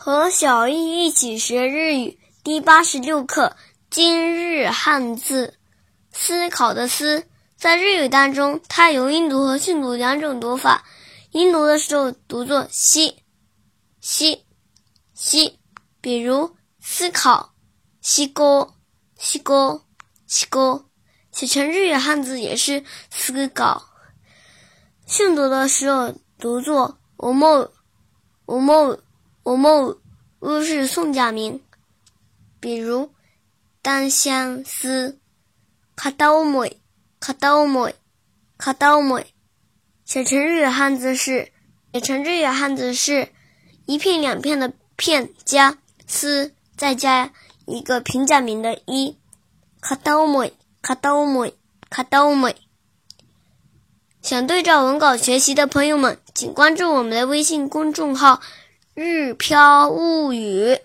和小易一起学日语第八十六课今日汉字“思考”的“思”在日语当中，它有音读和训读两种读法。音读的时候读作“西西西”，比如“思考”“西沟”“西沟”“西沟”，写成日语汉字也是“思考”。训读的时候读作“おもう”“おもう”。 我们乌是宋佳明，比如单相思，卡刀美，卡刀美，卡刀美。写成日语汉字是，写成日语汉字是一片两片的片加思，再加一个平假名的一，卡刀美，卡刀美，卡刀美。想对照文稿学习的朋友们，请关注我们的微信公众号。日飘物语。